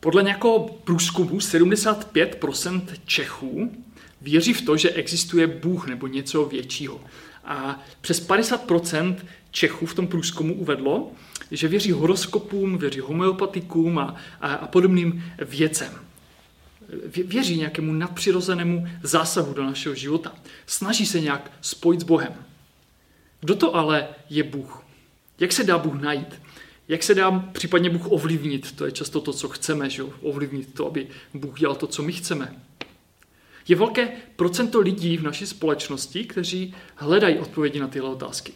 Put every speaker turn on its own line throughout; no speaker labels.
Podle nějakého průzkumu 75% Čechů věří v to, že existuje Bůh nebo něco většího. A přes 50% Čechů v tom průzkumu uvedlo, že věří horoskopům, věří homeopatikům a, a, a podobným věcem. Věří nějakému nadpřirozenému zásahu do našeho života. Snaží se nějak spojit s Bohem. Kdo to ale je Bůh? Jak se dá Bůh najít? Jak se dá případně Bůh ovlivnit? To je často to, co chceme, že ovlivnit to, aby Bůh dělal to, co my chceme. Je velké procento lidí v naší společnosti, kteří hledají odpovědi na tyhle otázky.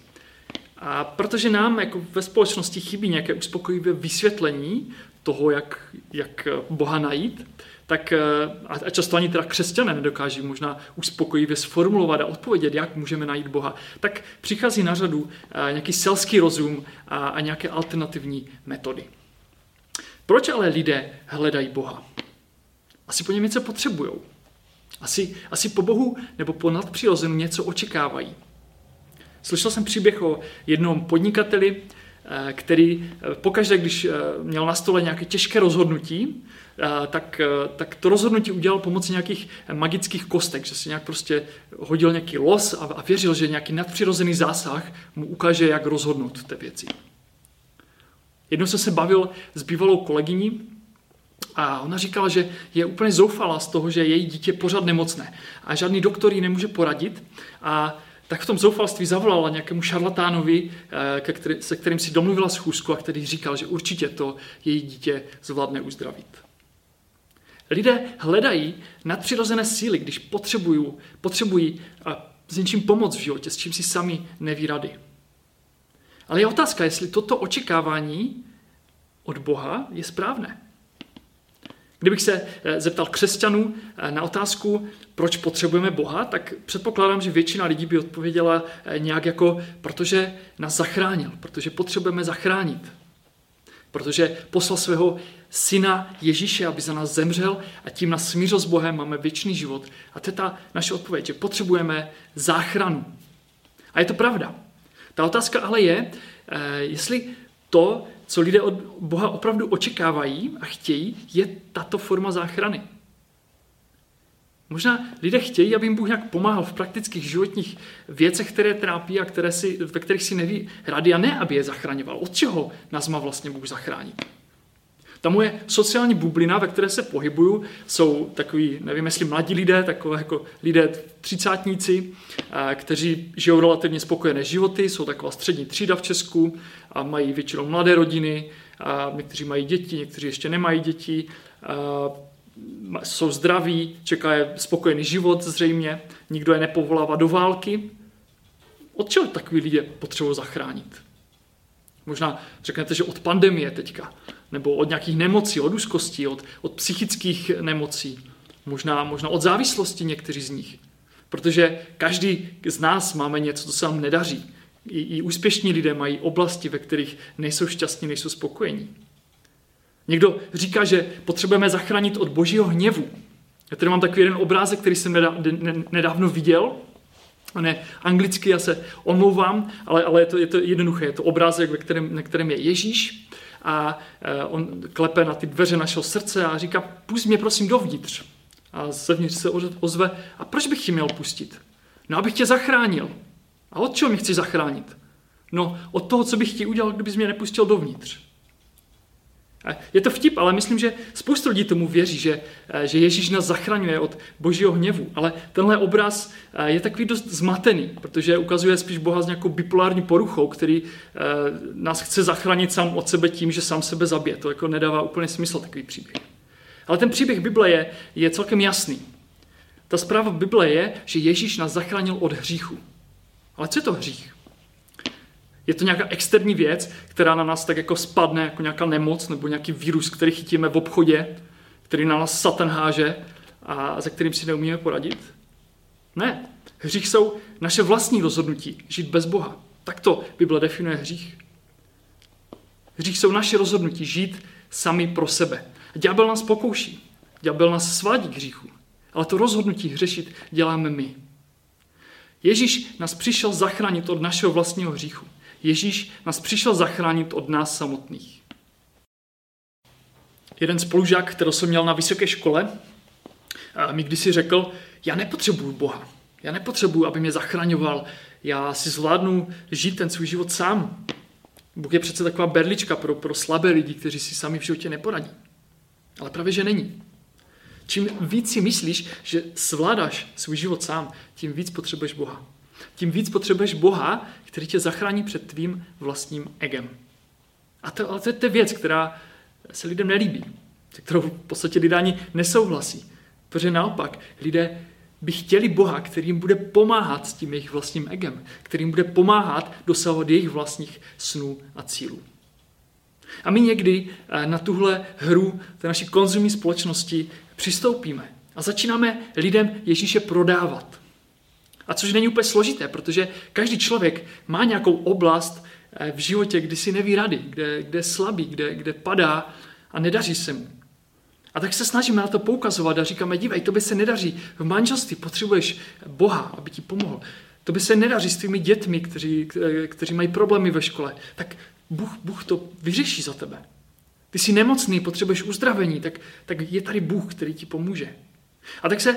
A protože nám jako ve společnosti chybí nějaké uspokojivé vysvětlení toho, jak, jak Boha najít, tak eh, a často ani teda křesťané nedokáží možná uspokojivě sformulovat a odpovědět, jak můžeme najít Boha, tak přichází na řadu eh, nějaký selský rozum a, a nějaké alternativní metody. Proč ale lidé hledají Boha? Asi po něm něco potřebují. Asi, asi po Bohu nebo po nadpřirozenu něco očekávají. Slyšel jsem příběh o jednom podnikateli, eh, který pokaždé, když měl na stole nějaké těžké rozhodnutí, tak, tak to rozhodnutí udělal pomocí nějakých magických kostek, že si nějak prostě hodil nějaký los a, a věřil, že nějaký nadpřirozený zásah mu ukáže, jak rozhodnout té věci. Jednou jsem se bavil s bývalou kolegyní a ona říkala, že je úplně zoufalá z toho, že její dítě pořád nemocné a žádný doktor jí nemůže poradit a tak v tom zoufalství zavolala nějakému šarlatánovi, eh, se kterým si domluvila schůzku a který říkal, že určitě to její dítě zvládne uzdravit. Lidé hledají nadpřirozené síly, když potřebují, potřebují s něčím pomoc v životě, s čím si sami neví rady. Ale je otázka, jestli toto očekávání od Boha je správné. Kdybych se eh, zeptal křesťanů eh, na otázku, proč potřebujeme Boha, tak předpokládám, že většina lidí by odpověděla eh, nějak jako, protože nás zachránil, protože potřebujeme zachránit. Protože poslal svého syna Ježíše, aby za nás zemřel a tím nás smířil s Bohem, máme věčný život. A to je ta naše odpověď, že potřebujeme záchranu. A je to pravda. Ta otázka ale je, jestli to, co lidé od Boha opravdu očekávají a chtějí, je tato forma záchrany. Možná lidé chtějí, aby jim Bůh nějak pomáhal v praktických životních věcech, které trápí a které si, ve kterých si neví rady a ne, aby je zachraňoval. Od čeho nás má vlastně Bůh zachránit? Ta moje sociální bublina, ve které se pohybuju, jsou takový, nevím jestli mladí lidé, takové jako lidé třicátníci, kteří žijou relativně spokojené životy, jsou taková střední třída v Česku a mají většinou mladé rodiny, a někteří mají děti, někteří ještě nemají děti, a jsou zdraví, čeká je spokojený život zřejmě, nikdo je nepovolává do války. Od čeho takový lidé potřebují zachránit? Možná řeknete, že od pandemie teďka, nebo od nějakých nemocí, od úzkostí, od, od psychických nemocí, možná, možná od závislosti někteří z nich. Protože každý z nás máme něco, co se nám nedaří. I, I úspěšní lidé mají oblasti, ve kterých nejsou šťastní, nejsou spokojení. Někdo říká, že potřebujeme zachránit od božího hněvu. Já tady mám takový jeden obrázek, který jsem nedávno viděl. On je anglicky, já se omlouvám, ale, ale je, to, je to jednoduché. Je to obrázek, ve kterém, na kterém je Ježíš a e, on klepe na ty dveře našeho srdce a říká, pust mě prosím dovnitř. A zevnitř se ozve, a proč bych tě měl pustit? No, abych tě zachránil. A od čeho mě chci zachránit? No, od toho, co bych ti udělal, kdybys mě nepustil dovnitř. Je to vtip, ale myslím, že spoustu lidí tomu věří, že, eh, že Ježíš nás zachraňuje od božího hněvu. Ale tenhle obraz eh, je takový dost zmatený, protože ukazuje spíš Boha s nějakou bipolární poruchou, který eh, nás chce zachránit sám od sebe tím, že sám sebe zabije. To jako nedává úplně smysl takový příběh. Ale ten příběh Bible je, je celkem jasný. Ta zpráva Bible je, že Ježíš nás zachránil od hříchu. Ale co je to hřích? Je to nějaká externí věc, která na nás tak jako spadne, jako nějaká nemoc nebo nějaký vírus, který chytíme v obchodě, který na nás satan háže a za kterým si neumíme poradit? Ne. Hřích jsou naše vlastní rozhodnutí žít bez Boha. Tak to Bible definuje hřích. Hřích jsou naše rozhodnutí žít sami pro sebe. Ďábel nás pokouší. Ďábel nás svádí k hříchu. Ale to rozhodnutí hřešit děláme my. Ježíš nás přišel zachránit od našeho vlastního hříchu. Ježíš nás přišel zachránit od nás samotných. Jeden spolužák, kterého jsem měl na vysoké škole, mi kdysi řekl, já nepotřebuju Boha. Já nepotřebuju, aby mě zachraňoval. Já si zvládnu žít ten svůj život sám. Bůh je přece taková berlička pro, pro slabé lidi, kteří si sami v životě neporadí. Ale právě, že není. Čím víc si myslíš, že zvládáš svůj život sám, tím víc potřebuješ Boha. Tím víc potřebuješ Boha, který tě zachrání před tvým vlastním egem. A to, ale to je ta věc, která se lidem nelíbí, se kterou v podstatě lidé ani nesouhlasí. Protože naopak, lidé by chtěli Boha, který jim bude pomáhat s tím jejich vlastním egem, který jim bude pomáhat dosahovat jejich vlastních snů a cílů. A my někdy eh, na tuhle hru té naší konzumní společnosti přistoupíme a začínáme lidem Ježíše prodávat. A což není úplně složité, protože každý člověk má nějakou oblast eh, v životě, kdy si neví rady, kde, kde je slabý, kde, kde padá a nedaří se mu. A tak se snažíme na to poukazovat a říkáme, dívej, to by se nedaří. V manželství potřebuješ Boha, aby ti pomohl. To by se nedaří s tvými dětmi, kteří, kteří mají problémy ve škole. Tak Bůh, Bůh to vyřeší za tebe. Ty jsi nemocný, potřebuješ uzdravení, tak, tak je tady Bůh, který ti pomůže. A tak se,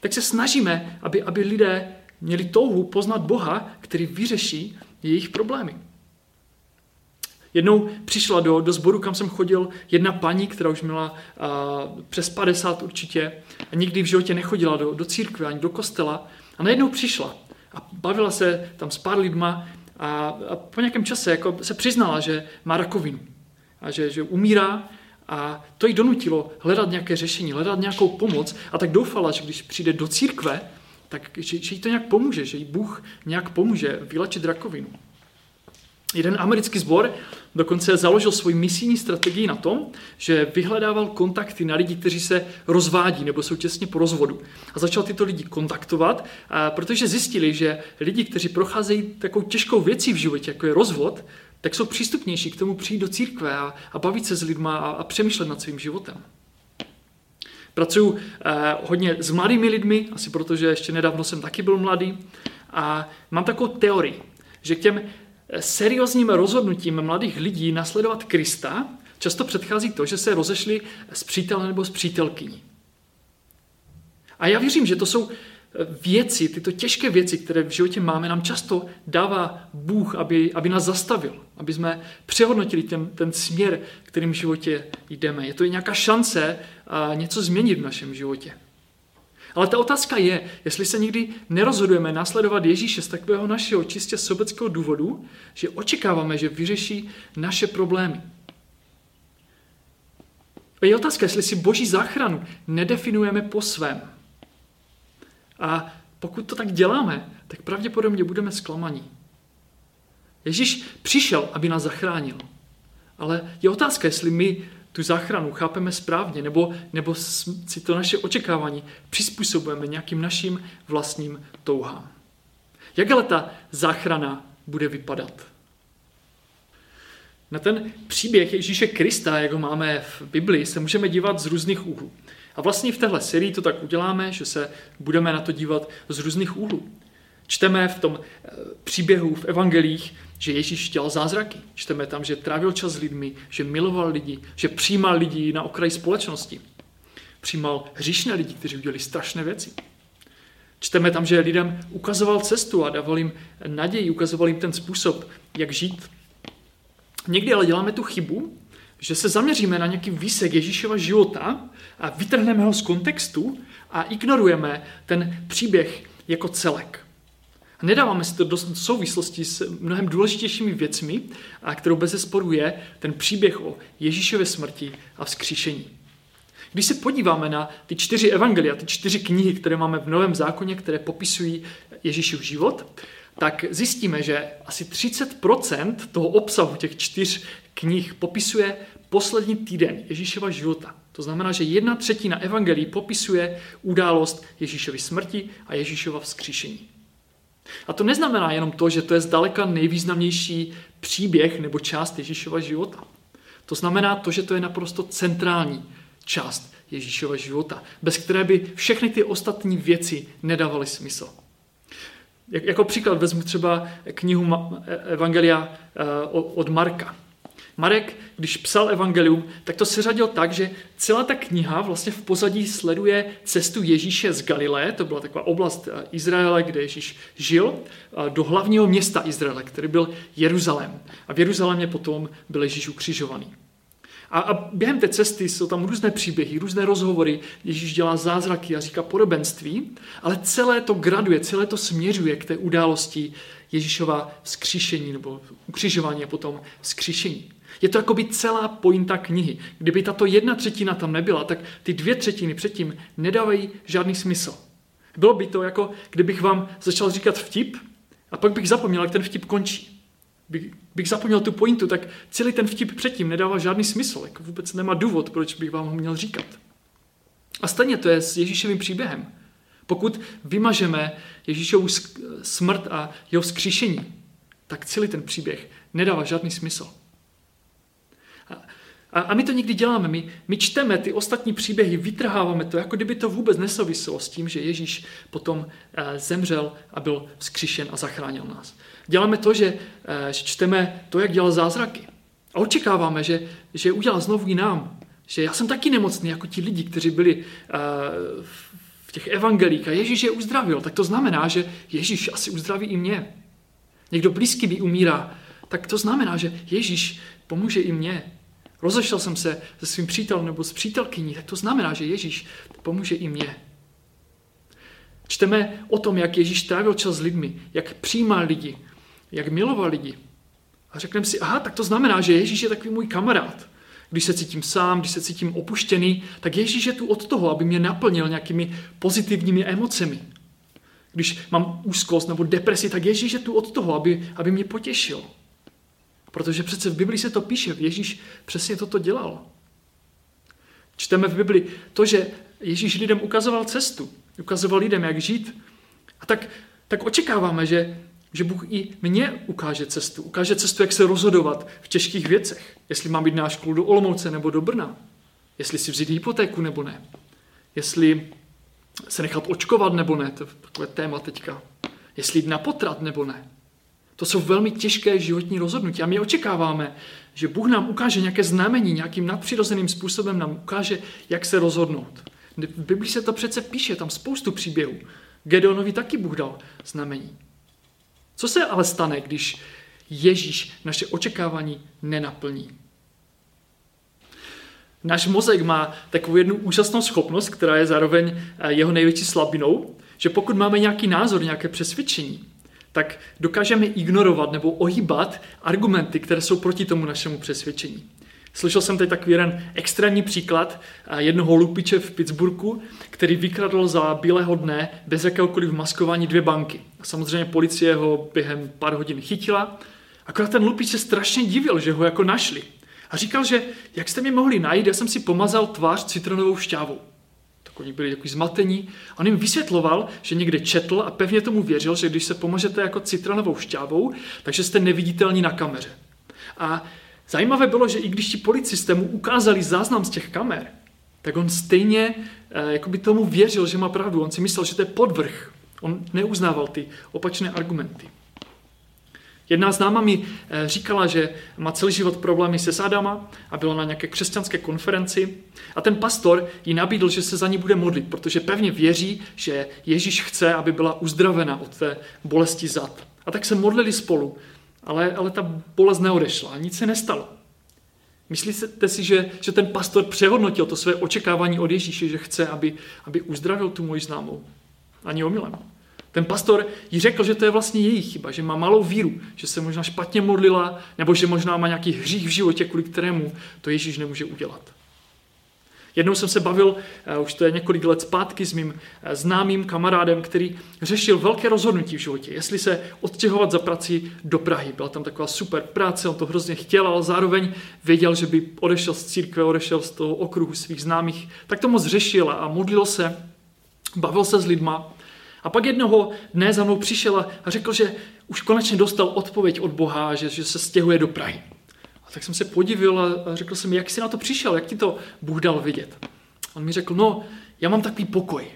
tak se snažíme, aby, aby lidé měli touhu poznat Boha, který vyřeší jejich problémy. Jednou přišla do, do sboru, kam jsem chodil, jedna paní, která už měla uh, přes 50 určitě a nikdy v životě nechodila do, do církve ani do kostela a najednou přišla a bavila se tam s pár lidma a, a po nějakém čase jako se přiznala, že má rakovinu a že, že umírá a to jí donutilo hledat nějaké řešení, hledat nějakou pomoc a tak doufala, že když přijde do církve, tak že, že jí to nějak pomůže, že jí Bůh nějak pomůže vylečit rakovinu. Jeden americký sbor dokonce založil svoji misijní strategii na tom, že vyhledával kontakty na lidi, kteří se rozvádí nebo jsou těsně po rozvodu. A začal tyto lidi kontaktovat, protože zjistili, že lidi, kteří procházejí takovou těžkou věcí v životě, jako je rozvod, tak jsou přístupnější k tomu přijít do církve a, a bavit se s lidma a, a přemýšlet nad svým životem. Pracuji eh, hodně s mladými lidmi, asi protože ještě nedávno jsem taky byl mladý, a mám takovou teorii, že k těm seriózním rozhodnutím mladých lidí nasledovat Krista často předchází to, že se rozešli s přítelem nebo s přítelkyní. A já věřím, že to jsou věci, tyto těžké věci, které v životě máme, nám často dává Bůh, aby, aby nás zastavil, aby jsme přehodnotili ten, ten směr, kterým v životě jdeme. Je to i nějaká šance něco změnit v našem životě. Ale ta otázka je, jestli se nikdy nerozhodujeme následovat Ježíše z takového našeho čistě sobeckého důvodu, že očekáváme, že vyřeší naše problémy. Je otázka, jestli si boží záchranu nedefinujeme po svém. A pokud to tak děláme, tak pravděpodobně budeme zklamaní. Ježíš přišel, aby nás zachránil. Ale je otázka, jestli my tu záchranu chápeme správně, nebo, nebo si to naše očekávání přizpůsobujeme nějakým našim vlastním touhám. Jak ale ta záchrana bude vypadat? Na ten příběh Ježíše Krista, jak ho máme v Biblii, se můžeme dívat z různých úhlů. A vlastně v téhle sérii to tak uděláme, že se budeme na to dívat z různých úhlů. Čteme v tom eh, příběhu v evangelích, že Ježíš dělal zázraky. Čteme tam, že trávil čas s lidmi, že miloval lidi, že přijímal lidi na okraji společnosti. Přijímal hříšné lidi, kteří udělali strašné věci. Čteme tam, že lidem ukazoval cestu a dával jim naději, ukazoval jim ten způsob, jak žít. Někdy ale děláme tu chybu, že se zaměříme na nějaký výsek Ježíšova života a vytrhneme ho z kontextu a ignorujeme ten příběh jako celek. A nedáváme si to do souvislosti s mnohem důležitějšími věcmi, a kterou bez zesporu je ten příběh o Ježíšově smrti a vzkříšení. Když se podíváme na ty čtyři evangelia, ty čtyři knihy, které máme v Novém zákoně, které popisují Ježíšův život, tak zjistíme, že asi 30% toho obsahu těch čtyř knih popisuje poslední týden Ježíšova života. To znamená, že jedna třetina evangelií popisuje událost Ježíšovy smrti a Ježíšova vzkříšení. A to neznamená jenom to, že to je zdaleka nejvýznamnější příběh nebo část Ježíšova života. To znamená to, že to je naprosto centrální část Ježíšova života, bez které by všechny ty ostatní věci nedávaly smysl. Jako příklad vezmu třeba knihu Evangelia eh, od Marka. Marek, když psal evangelium, tak to seřadil tak, že celá ta kniha vlastně v pozadí sleduje cestu Ježíše z Galileje, to byla taková oblast eh, Izraele, kde Ježíš žil, do hlavního města Izraele, který byl Jeruzalém. A v Jeruzalémě potom byl Ježíš ukřižovaný. A, a během té cesty jsou tam různé příběhy, různé rozhovory, Ježíš dělá zázraky a říká podobenství, ale celé to graduje, celé to směřuje k té události Ježíšova vzkříšení nebo ukřižování a potom vzkříšení. Je to jako by celá pointa knihy. Kdyby tato jedna třetina tam nebyla, tak ty dvě třetiny předtím nedávají žádný smysl. Bylo by to jako, kdybych vám začal říkat vtip a pak bych zapomněl, jak ten vtip končí. Bych, bych zapomněl tu pointu, tak celý ten vtip předtím nedává žádný smysl. Jako vůbec nemá důvod, proč bych vám ho měl říkat. A stejně to je s Ježíšovým příběhem. Pokud vymažeme Ježíšovu smrt a jeho vzkříšení, tak celý ten příběh nedává žádný smysl. A, a my to někdy děláme. My, my čteme ty ostatní příběhy, vytrháváme to, jako kdyby to vůbec nesouviselo s tím, že Ježíš potom eh, zemřel a byl vzkříšen a zachránil nás. Děláme to, že, eh, že čteme to, jak dělal zázraky. A očekáváme, že, že udělal znovu i nám. Že já jsem taky nemocný, jako ti lidi, kteří byli v těch evangelích a Ježíš je uzdravil. Tak to znamená, že Ježíš asi uzdraví i mě. Někdo blízký mi umírá, tak to znamená, že Ježíš pomůže i mně. Rozešel jsem se se svým přítelem nebo s přítelkyní, tak to znamená, že Ježíš pomůže i mně. Čteme o tom, jak Ježíš trávil čas s lidmi, jak přijímal lidi, jak miloval lidi. A řekneme si, aha, tak to znamená, že Ježíš je takový můj kamarád. Když se cítím sám, když se cítím opuštěný, tak Ježíš je tu od toho, aby mě naplnil nějakými pozitivními emocemi. Když mám úzkost nebo depresi, tak Ježíš je tu od toho, aby, aby mě potěšil. Protože přece v Biblii se to píše, Ježíš přesně toto dělal. Čteme v Bibli to, že Ježíš lidem ukazoval cestu, ukazoval lidem, jak žít. A tak, tak očekáváme, že, že Bůh i mně ukáže cestu. Ukáže cestu, jak se rozhodovat v těžkých věcech. Jestli mám být na školu do Olomouce nebo do Brna. Jestli si vzít hypotéku nebo ne. Jestli se nechat očkovat nebo ne. To je takové téma teďka. Jestli jít na potrat nebo ne. To jsou velmi těžké životní rozhodnutí a my očekáváme, že Bůh nám ukáže nějaké znamení, nějakým nadpřirozeným způsobem nám ukáže, jak se rozhodnout. V Biblii se to přece píše, tam spoustu příběhů. Gedeonovi taky Bůh dal znamení. Co se ale stane, když Ježíš naše očekávání nenaplní? Náš mozek má takovou jednu úžasnou schopnost, která je zároveň eh, jeho největší slabinou, že pokud máme nějaký názor, nějaké přesvědčení, tak dokážeme ignorovat nebo ohýbat argumenty, které jsou proti tomu našemu přesvědčení. Slyšel jsem teď takový jeden extrémní příklad jednoho lupiče v Pittsburghu, který vykradl za bílého dne bez jakéhokoliv maskování dvě banky. A samozřejmě policie ho během pár hodin chytila. Akorát ten lupič se strašně divil, že ho jako našli. A říkal, že jak jste mě mohli najít, já jsem si pomazal tvář citronovou šťávou tak oni byli takový zmatení. On jim vysvětloval, že někde četl a pevně tomu věřil, že když se pomožete jako citronovou šťávou, takže jste neviditelní na kameře. A zajímavé bylo, že i když ti policisté mu ukázali záznam z těch kamer, tak on stejně eh, jako by tomu věřil, že má pravdu. On si myslel, že to je podvrh. On neuznával ty opačné argumenty. Jedna známa mi eh, říkala, že má celý život problémy se sádama a byla na nějaké křesťanské konferenci a ten pastor jí nabídl, že se za ní bude modlit, protože pevně věří, že Ježíš chce, aby byla uzdravena od té bolesti zad. A tak se modlili spolu, ale, ale ta bolest neodešla nic se nestalo. Myslíte si, že, že ten pastor přehodnotil to své očekávání od Ježíše, že chce, aby, aby uzdravil tu moji známou? Ani omylem. Ten pastor jí řekl, že to je vlastně její chyba, že má malou víru, že se možná špatně modlila, nebo že možná má nějaký hřích v životě, kvůli kterému to Ježíš nemůže udělat. Jednou jsem se bavil, eh, už to je několik let zpátky, s mým eh, známým kamarádem, který řešil velké rozhodnutí v životě, jestli se odstěhovat za prací do Prahy. Byla tam taková super práce, on to hrozně chtěl, ale zároveň věděl, že by odešel z církve, odešel z toho okruhu svých známých. Tak to moc řešil a modlil se, bavil se s lidma a pak jednoho dne za mnou přišel a řekl, že už konečně dostal odpověď od Boha, že, že se stěhuje do Prahy. A tak jsem se podivil a řekl jsem, jak jsi na to přišel, jak ti to Bůh dal vidět. On mi řekl, no, já mám takový pokoj.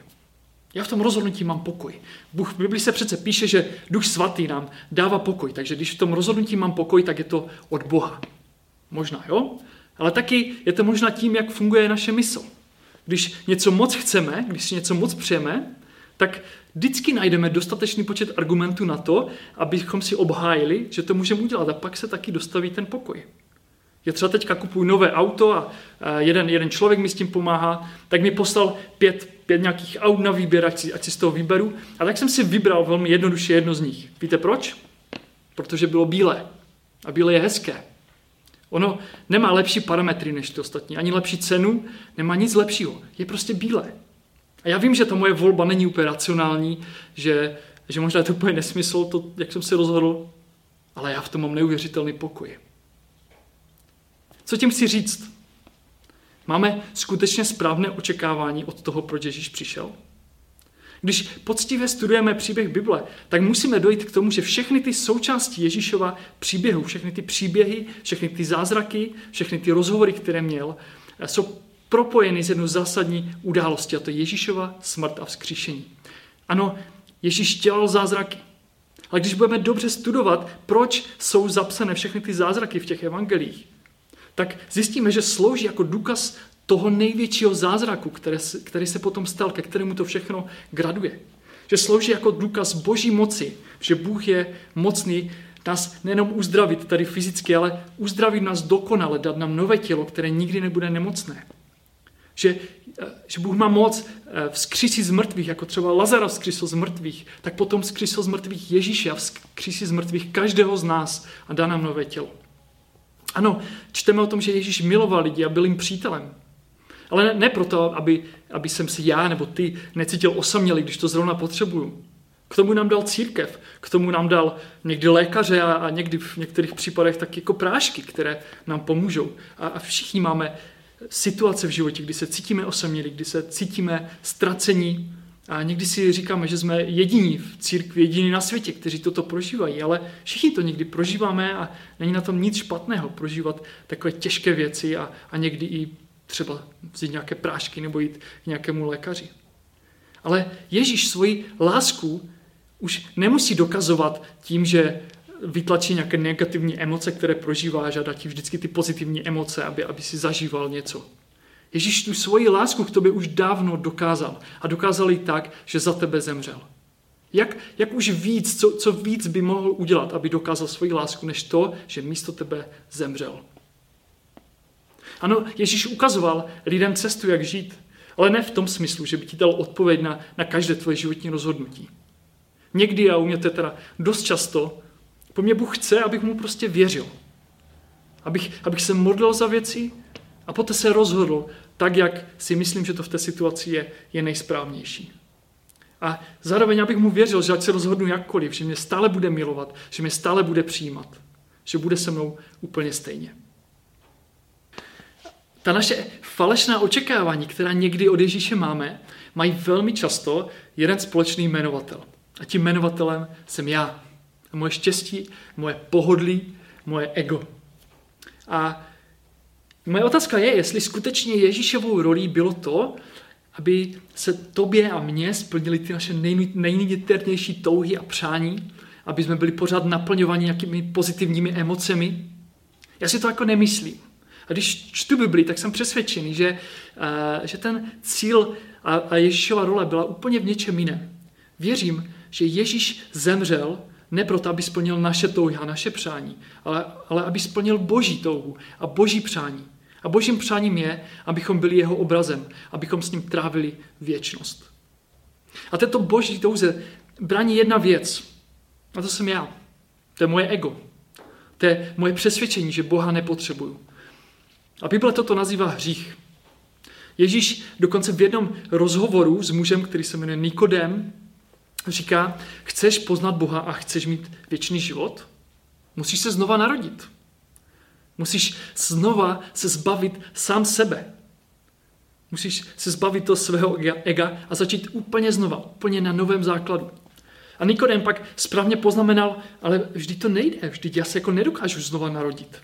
Já v tom rozhodnutí mám pokoj. Bůh v Biblii se přece píše, že Duch Svatý nám dává pokoj, takže když v tom rozhodnutí mám pokoj, tak je to od Boha. Možná, jo? Ale taky je to možná tím, jak funguje naše mysl. Když něco moc chceme, když si něco moc přejeme, tak vždycky najdeme dostatečný počet argumentů na to, abychom si obhájili, že to můžeme udělat a pak se taky dostaví ten pokoj. Já třeba teďka kupuju nové auto a jeden, jeden člověk mi s tím pomáhá, tak mi poslal pět, pět nějakých aut na výběr, ať si, ať si z toho vyberu. A tak jsem si vybral velmi jednoduše jedno z nich. Víte proč? Protože bylo bílé. A bílé je hezké. Ono nemá lepší parametry než ty ostatní, ani lepší cenu, nemá nic lepšího. Je prostě bílé. A já vím, že ta moje volba není úplně racionální, že, že možná je to úplně nesmysl, to, jak jsem si rozhodl, ale já v tom mám neuvěřitelný pokoj. Co tím chci říct? Máme skutečně správné očekávání od toho, proč Ježíš přišel? Když poctivě studujeme příběh Bible, tak musíme dojít k tomu, že všechny ty součásti Ježíšova příběhu, všechny ty příběhy, všechny ty zázraky, všechny ty rozhovory, které měl, jsou propojeny s jednou zásadní událostí, a to je Ježíšova smrt a vzkříšení. Ano, Ježíš dělal zázraky. Ale když budeme dobře studovat, proč jsou zapsané všechny ty zázraky v těch evangelích, tak zjistíme, že slouží jako důkaz toho největšího zázraku, které, který se potom stal, ke kterému to všechno graduje. Že slouží jako důkaz boží moci, že Bůh je mocný nás nejenom uzdravit tady fyzicky, ale uzdravit nás dokonale, dát nám nové tělo, které nikdy nebude nemocné. Že, že Bůh má moc eh, vzkřísit z mrtvých, jako třeba Lazara vzkřísil z mrtvých, tak potom vzkřísil z mrtvých Ježíše a vzkřísit z mrtvých každého z nás a dá nám nové tělo. Ano, čteme o tom, že Ježíš miloval lidi a byl jim přítelem. Ale ne, ne proto, aby, aby jsem si já nebo ty necítil osamělý, když to zrovna potřebuju. K tomu nám dal církev, k tomu nám dal někdy lékaře a, a někdy v některých případech tak jako prášky, které nám pomůžou. A, a všichni máme situace v životě, kdy se cítíme osamělí, kdy se cítíme ztracení a někdy si říkáme, že jsme jediní v církvi, jediní na světě, kteří toto prožívají, ale všichni to někdy prožíváme a není na tom nic špatného prožívat takové těžké věci a, a někdy i třeba vzít nějaké prášky nebo jít k nějakému lékaři. Ale Ježíš svoji lásku už nemusí dokazovat tím, že vytlačí nějaké negativní emoce, které prožíváš a dá ti vždycky ty pozitivní emoce, aby, aby si zažíval něco. Ježíš tu svoji lásku k tobě už dávno dokázal. A dokázal ji tak, že za tebe zemřel. Jak, jak už víc, co, co víc by mohl udělat, aby dokázal svoji lásku, než to, že místo tebe zemřel. Ano, Ježíš ukazoval lidem cestu, jak žít, ale ne v tom smyslu, že by ti dal odpověď na, na každé tvoje životní rozhodnutí. Někdy, a u mě to teda dost často, po mně Bůh chce, abych mu prostě věřil. Abych, abych se modlil za věci a poté se rozhodl tak, jak si myslím, že to v té situaci je, je nejsprávnější. A zároveň abych mu věřil, že ať se rozhodnu jakkoliv, že mě stále bude milovat, že mě stále bude přijímat, že bude se mnou úplně stejně. Ta naše falešná očekávání, která někdy od Ježíše máme, mají velmi často jeden společný jmenovatel. A tím jmenovatelem jsem já. Moje štěstí, moje pohodlí, moje ego. A moje otázka je, jestli skutečně Ježíšovou rolí bylo to, aby se tobě a mně splnily ty naše nejniternější touhy a přání, aby jsme byli pořád naplňováni nějakými pozitivními emocemi. Já si to jako nemyslím. A když čtu Bibli, tak jsem přesvědčený, že, uh, že ten cíl a Ježíšova role byla úplně v něčem jiném. Věřím, že Ježíš zemřel ne proto, aby splnil naše touhy a naše přání, ale, ale aby splnil boží touhu a boží přání. A božím přáním je, abychom byli jeho obrazem, abychom s ním trávili věčnost. A této boží touze brání jedna věc. A to jsem já. To je moje ego. To je moje přesvědčení, že Boha nepotřebuju. A Bible toto nazývá hřích. Ježíš dokonce v jednom rozhovoru s mužem, který se jmenuje Nikodem, říká, chceš poznat Boha a chceš mít věčný život? Musíš se znova narodit. Musíš znova se zbavit sám sebe. Musíš se zbavit toho svého ega a začít úplně znova, úplně na novém základu. A Nikodem pak správně poznamenal, ale vždyť to nejde, vždyť já se jako nedokážu znova narodit.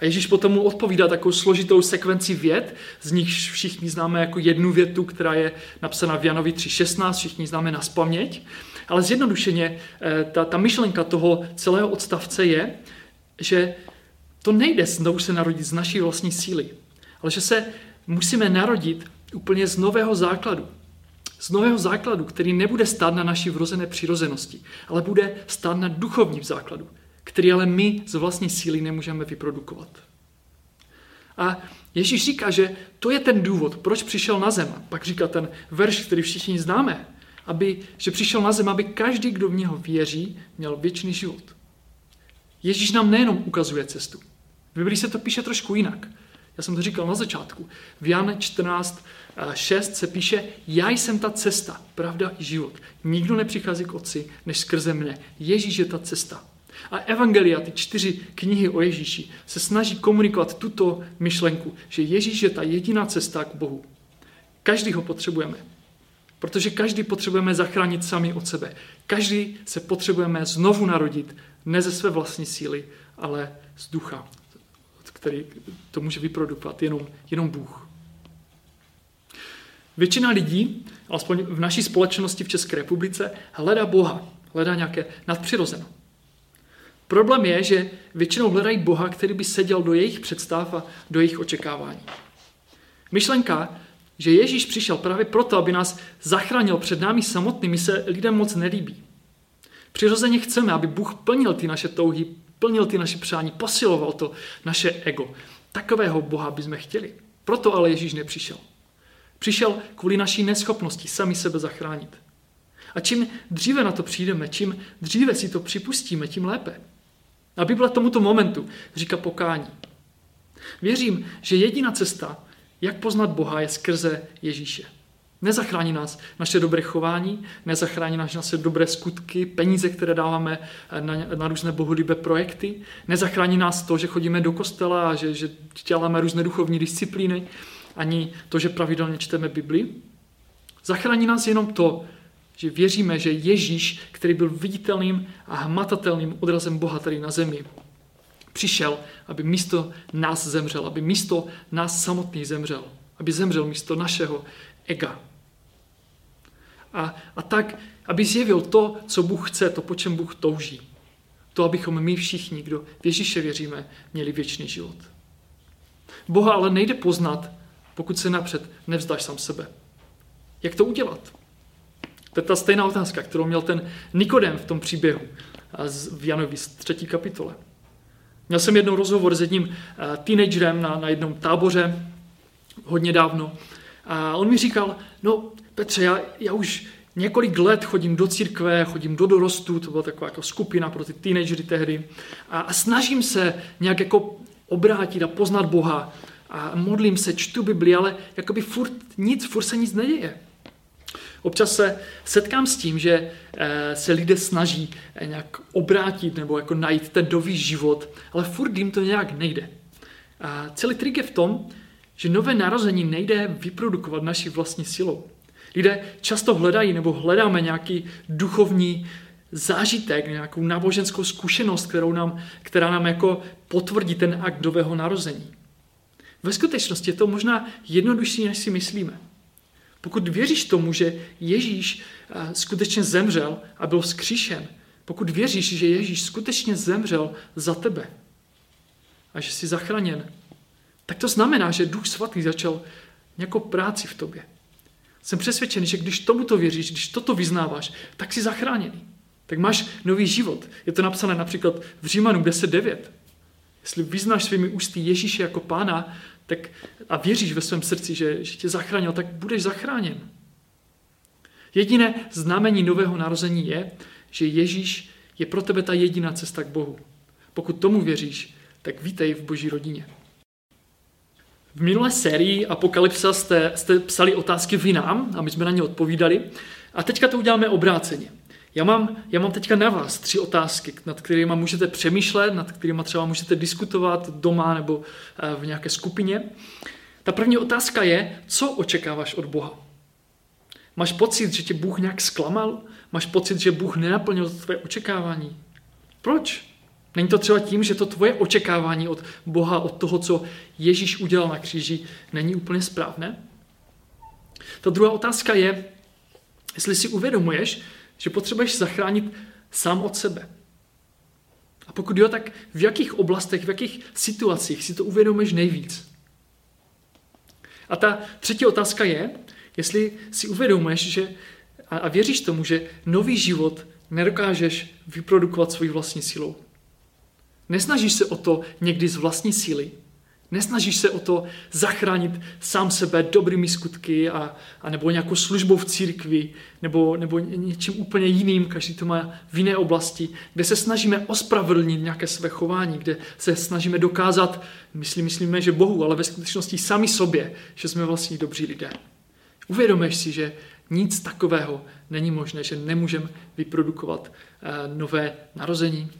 A Ježíš potom mu odpovídá takovou složitou sekvenci věd, z nich všichni známe jako jednu větu, která je napsána v Janovi 3.16, všichni známe na spaměť. Ale zjednodušeně eh, ta, ta myšlenka toho celého odstavce je, že to nejde znovu se narodit z naší vlastní síly, ale že se musíme narodit úplně z nového základu. Z nového základu, který nebude stát na naší vrozené přirozenosti, ale bude stát na duchovním základu, který ale my z vlastní síly nemůžeme vyprodukovat. A Ježíš říká, že to je ten důvod, proč přišel na zem. Pak říká ten verš, který všichni známe, aby, že přišel na zem, aby každý, kdo v něho věří, měl věčný život. Ježíš nám nejenom ukazuje cestu. V Biblii se to píše trošku jinak. Já jsem to říkal na začátku. V Jan 14, 6 se píše, já jsem ta cesta, pravda i život. Nikdo nepřichází k otci, než skrze mne. Ježíš je ta cesta. A Evangelia, ty čtyři knihy o Ježíši, se snaží komunikovat tuto myšlenku, že Ježíš je ta jediná cesta k Bohu. Každý ho potřebujeme. Protože každý potřebujeme zachránit sami od sebe. Každý se potřebujeme znovu narodit, ne ze své vlastní síly, ale z ducha, který to může vyprodukovat jenom, jenom Bůh. Většina lidí, alespoň v naší společnosti v České republice, hledá Boha, hledá nějaké nadpřirozeno. Problém je, že většinou hledají Boha, který by seděl do jejich představ a do jejich očekávání. Myšlenka, že Ježíš přišel právě proto, aby nás zachránil před námi samotnými, se lidem moc nelíbí. Přirozeně chceme, aby Bůh plnil ty naše touhy, plnil ty naše přání, posiloval to naše ego. Takového Boha bychom chtěli. Proto ale Ježíš nepřišel. Přišel kvůli naší neschopnosti sami sebe zachránit. A čím dříve na to přijdeme, čím dříve si to připustíme, tím lépe. A Bible tomuto momentu říká pokání. Věřím, že jediná cesta, jak poznat Boha, je skrze Ježíše. Nezachrání nás naše dobré chování, nezachrání nás naše dobré skutky, peníze, které dáváme na, na různé bohulibé projekty, nezachrání nás to, že chodíme do kostela a že, že děláme různé duchovní disciplíny, ani to, že pravidelně čteme Bibli. Zachrání nás jenom to, že věříme, že Ježíš, který byl viditelným a hmatatelným odrazem Boha tady na zemi, přišel, aby místo nás zemřel, aby místo nás samotných zemřel, aby zemřel místo našeho ega. A, a tak, aby zjevil to, co Bůh chce, to, po čem Bůh touží. To, abychom my všichni, kdo v Ježíše věříme, měli věčný život. Boha ale nejde poznat, pokud se napřed nevzdáš sám sebe. Jak to udělat? To je ta stejná otázka, kterou měl ten Nikodem v tom příběhu v Janovi z třetí kapitole. Měl jsem jednou rozhovor s jedním teenagerem na, na jednom táboře hodně dávno a on mi říkal, no Petře, já, já už několik let chodím do církve, chodím do dorostu, to byla taková jako skupina pro ty teenagery tehdy a, a snažím se nějak jako obrátit a poznat Boha a modlím se, čtu Bibli, ale jakoby furt nic, furt se nic neděje. Občas se setkám s tím, že eh, se lidé snaží eh, nějak obrátit nebo jako najít ten nový život, ale furt jim to nějak nejde. A celý trik je v tom, že nové narození nejde vyprodukovat naší vlastní silou. Lidé často hledají nebo hledáme nějaký duchovní zážitek, nějakou náboženskou zkušenost, kterou nám, která nám jako potvrdí ten akt nového narození. Ve skutečnosti je to možná jednodušší, než si myslíme. Pokud věříš tomu, že Ježíš eh, skutečně zemřel a byl vzkříšen, pokud věříš, že Ježíš skutečně zemřel za tebe a že jsi zachráněn, tak to znamená, že Duch Svatý začal nějakou práci v tobě. Jsem přesvědčený, že když tomuto věříš, když toto vyznáváš, tak jsi zachráněný. Tak máš nový život. Je to napsané například v Římanu 10.9. Jestli vyznáš svými ústy Ježíše jako pána tak, a věříš ve svém srdci, že, že tě zachránil, tak budeš zachráněn. Jediné znamení nového narození je, že Ježíš je pro tebe ta jediná cesta k Bohu. Pokud tomu věříš, tak vítej v boží rodině. V minulé sérii Apokalypsa jste, jste psali otázky vy nám a my jsme na ně odpovídali. A teďka to uděláme obráceně. Já mám, já mám teďka na vás tři otázky, nad kterými můžete přemýšlet, nad kterými třeba můžete diskutovat doma nebo eh, v nějaké skupině. Ta první otázka je, co očekáváš od Boha? Máš pocit, že tě Bůh nějak zklamal? Máš pocit, že Bůh nenaplnil tvoje očekávání? Proč? Není to třeba tím, že to tvoje očekávání od Boha, od toho, co Ježíš udělal na kříži, není úplně správné? Ta druhá otázka je, jestli si uvědomuješ, že potřebuješ zachránit sám od sebe. A pokud jo, tak v jakých oblastech, v jakých situacích si to uvědomíš nejvíc? A ta třetí otázka je, jestli si uvědomuješ, že a, a věříš tomu, že nový život nedokážeš vyprodukovat svojí vlastní silou. Nesnažíš se o to někdy z vlastní síly. Nesnažíš se o to zachránit sám sebe dobrými skutky a, a nebo nějakou službou v církvi nebo, nebo něčím úplně jiným, každý to má v jiné oblasti, kde se snažíme ospravedlnit nějaké své chování, kde se snažíme dokázat, myslí, myslíme, že Bohu, ale ve skutečnosti sami sobě, že jsme vlastně dobří lidé. Uvědomeš si, že nic takového není možné, že nemůžeme vyprodukovat eh, nové narození.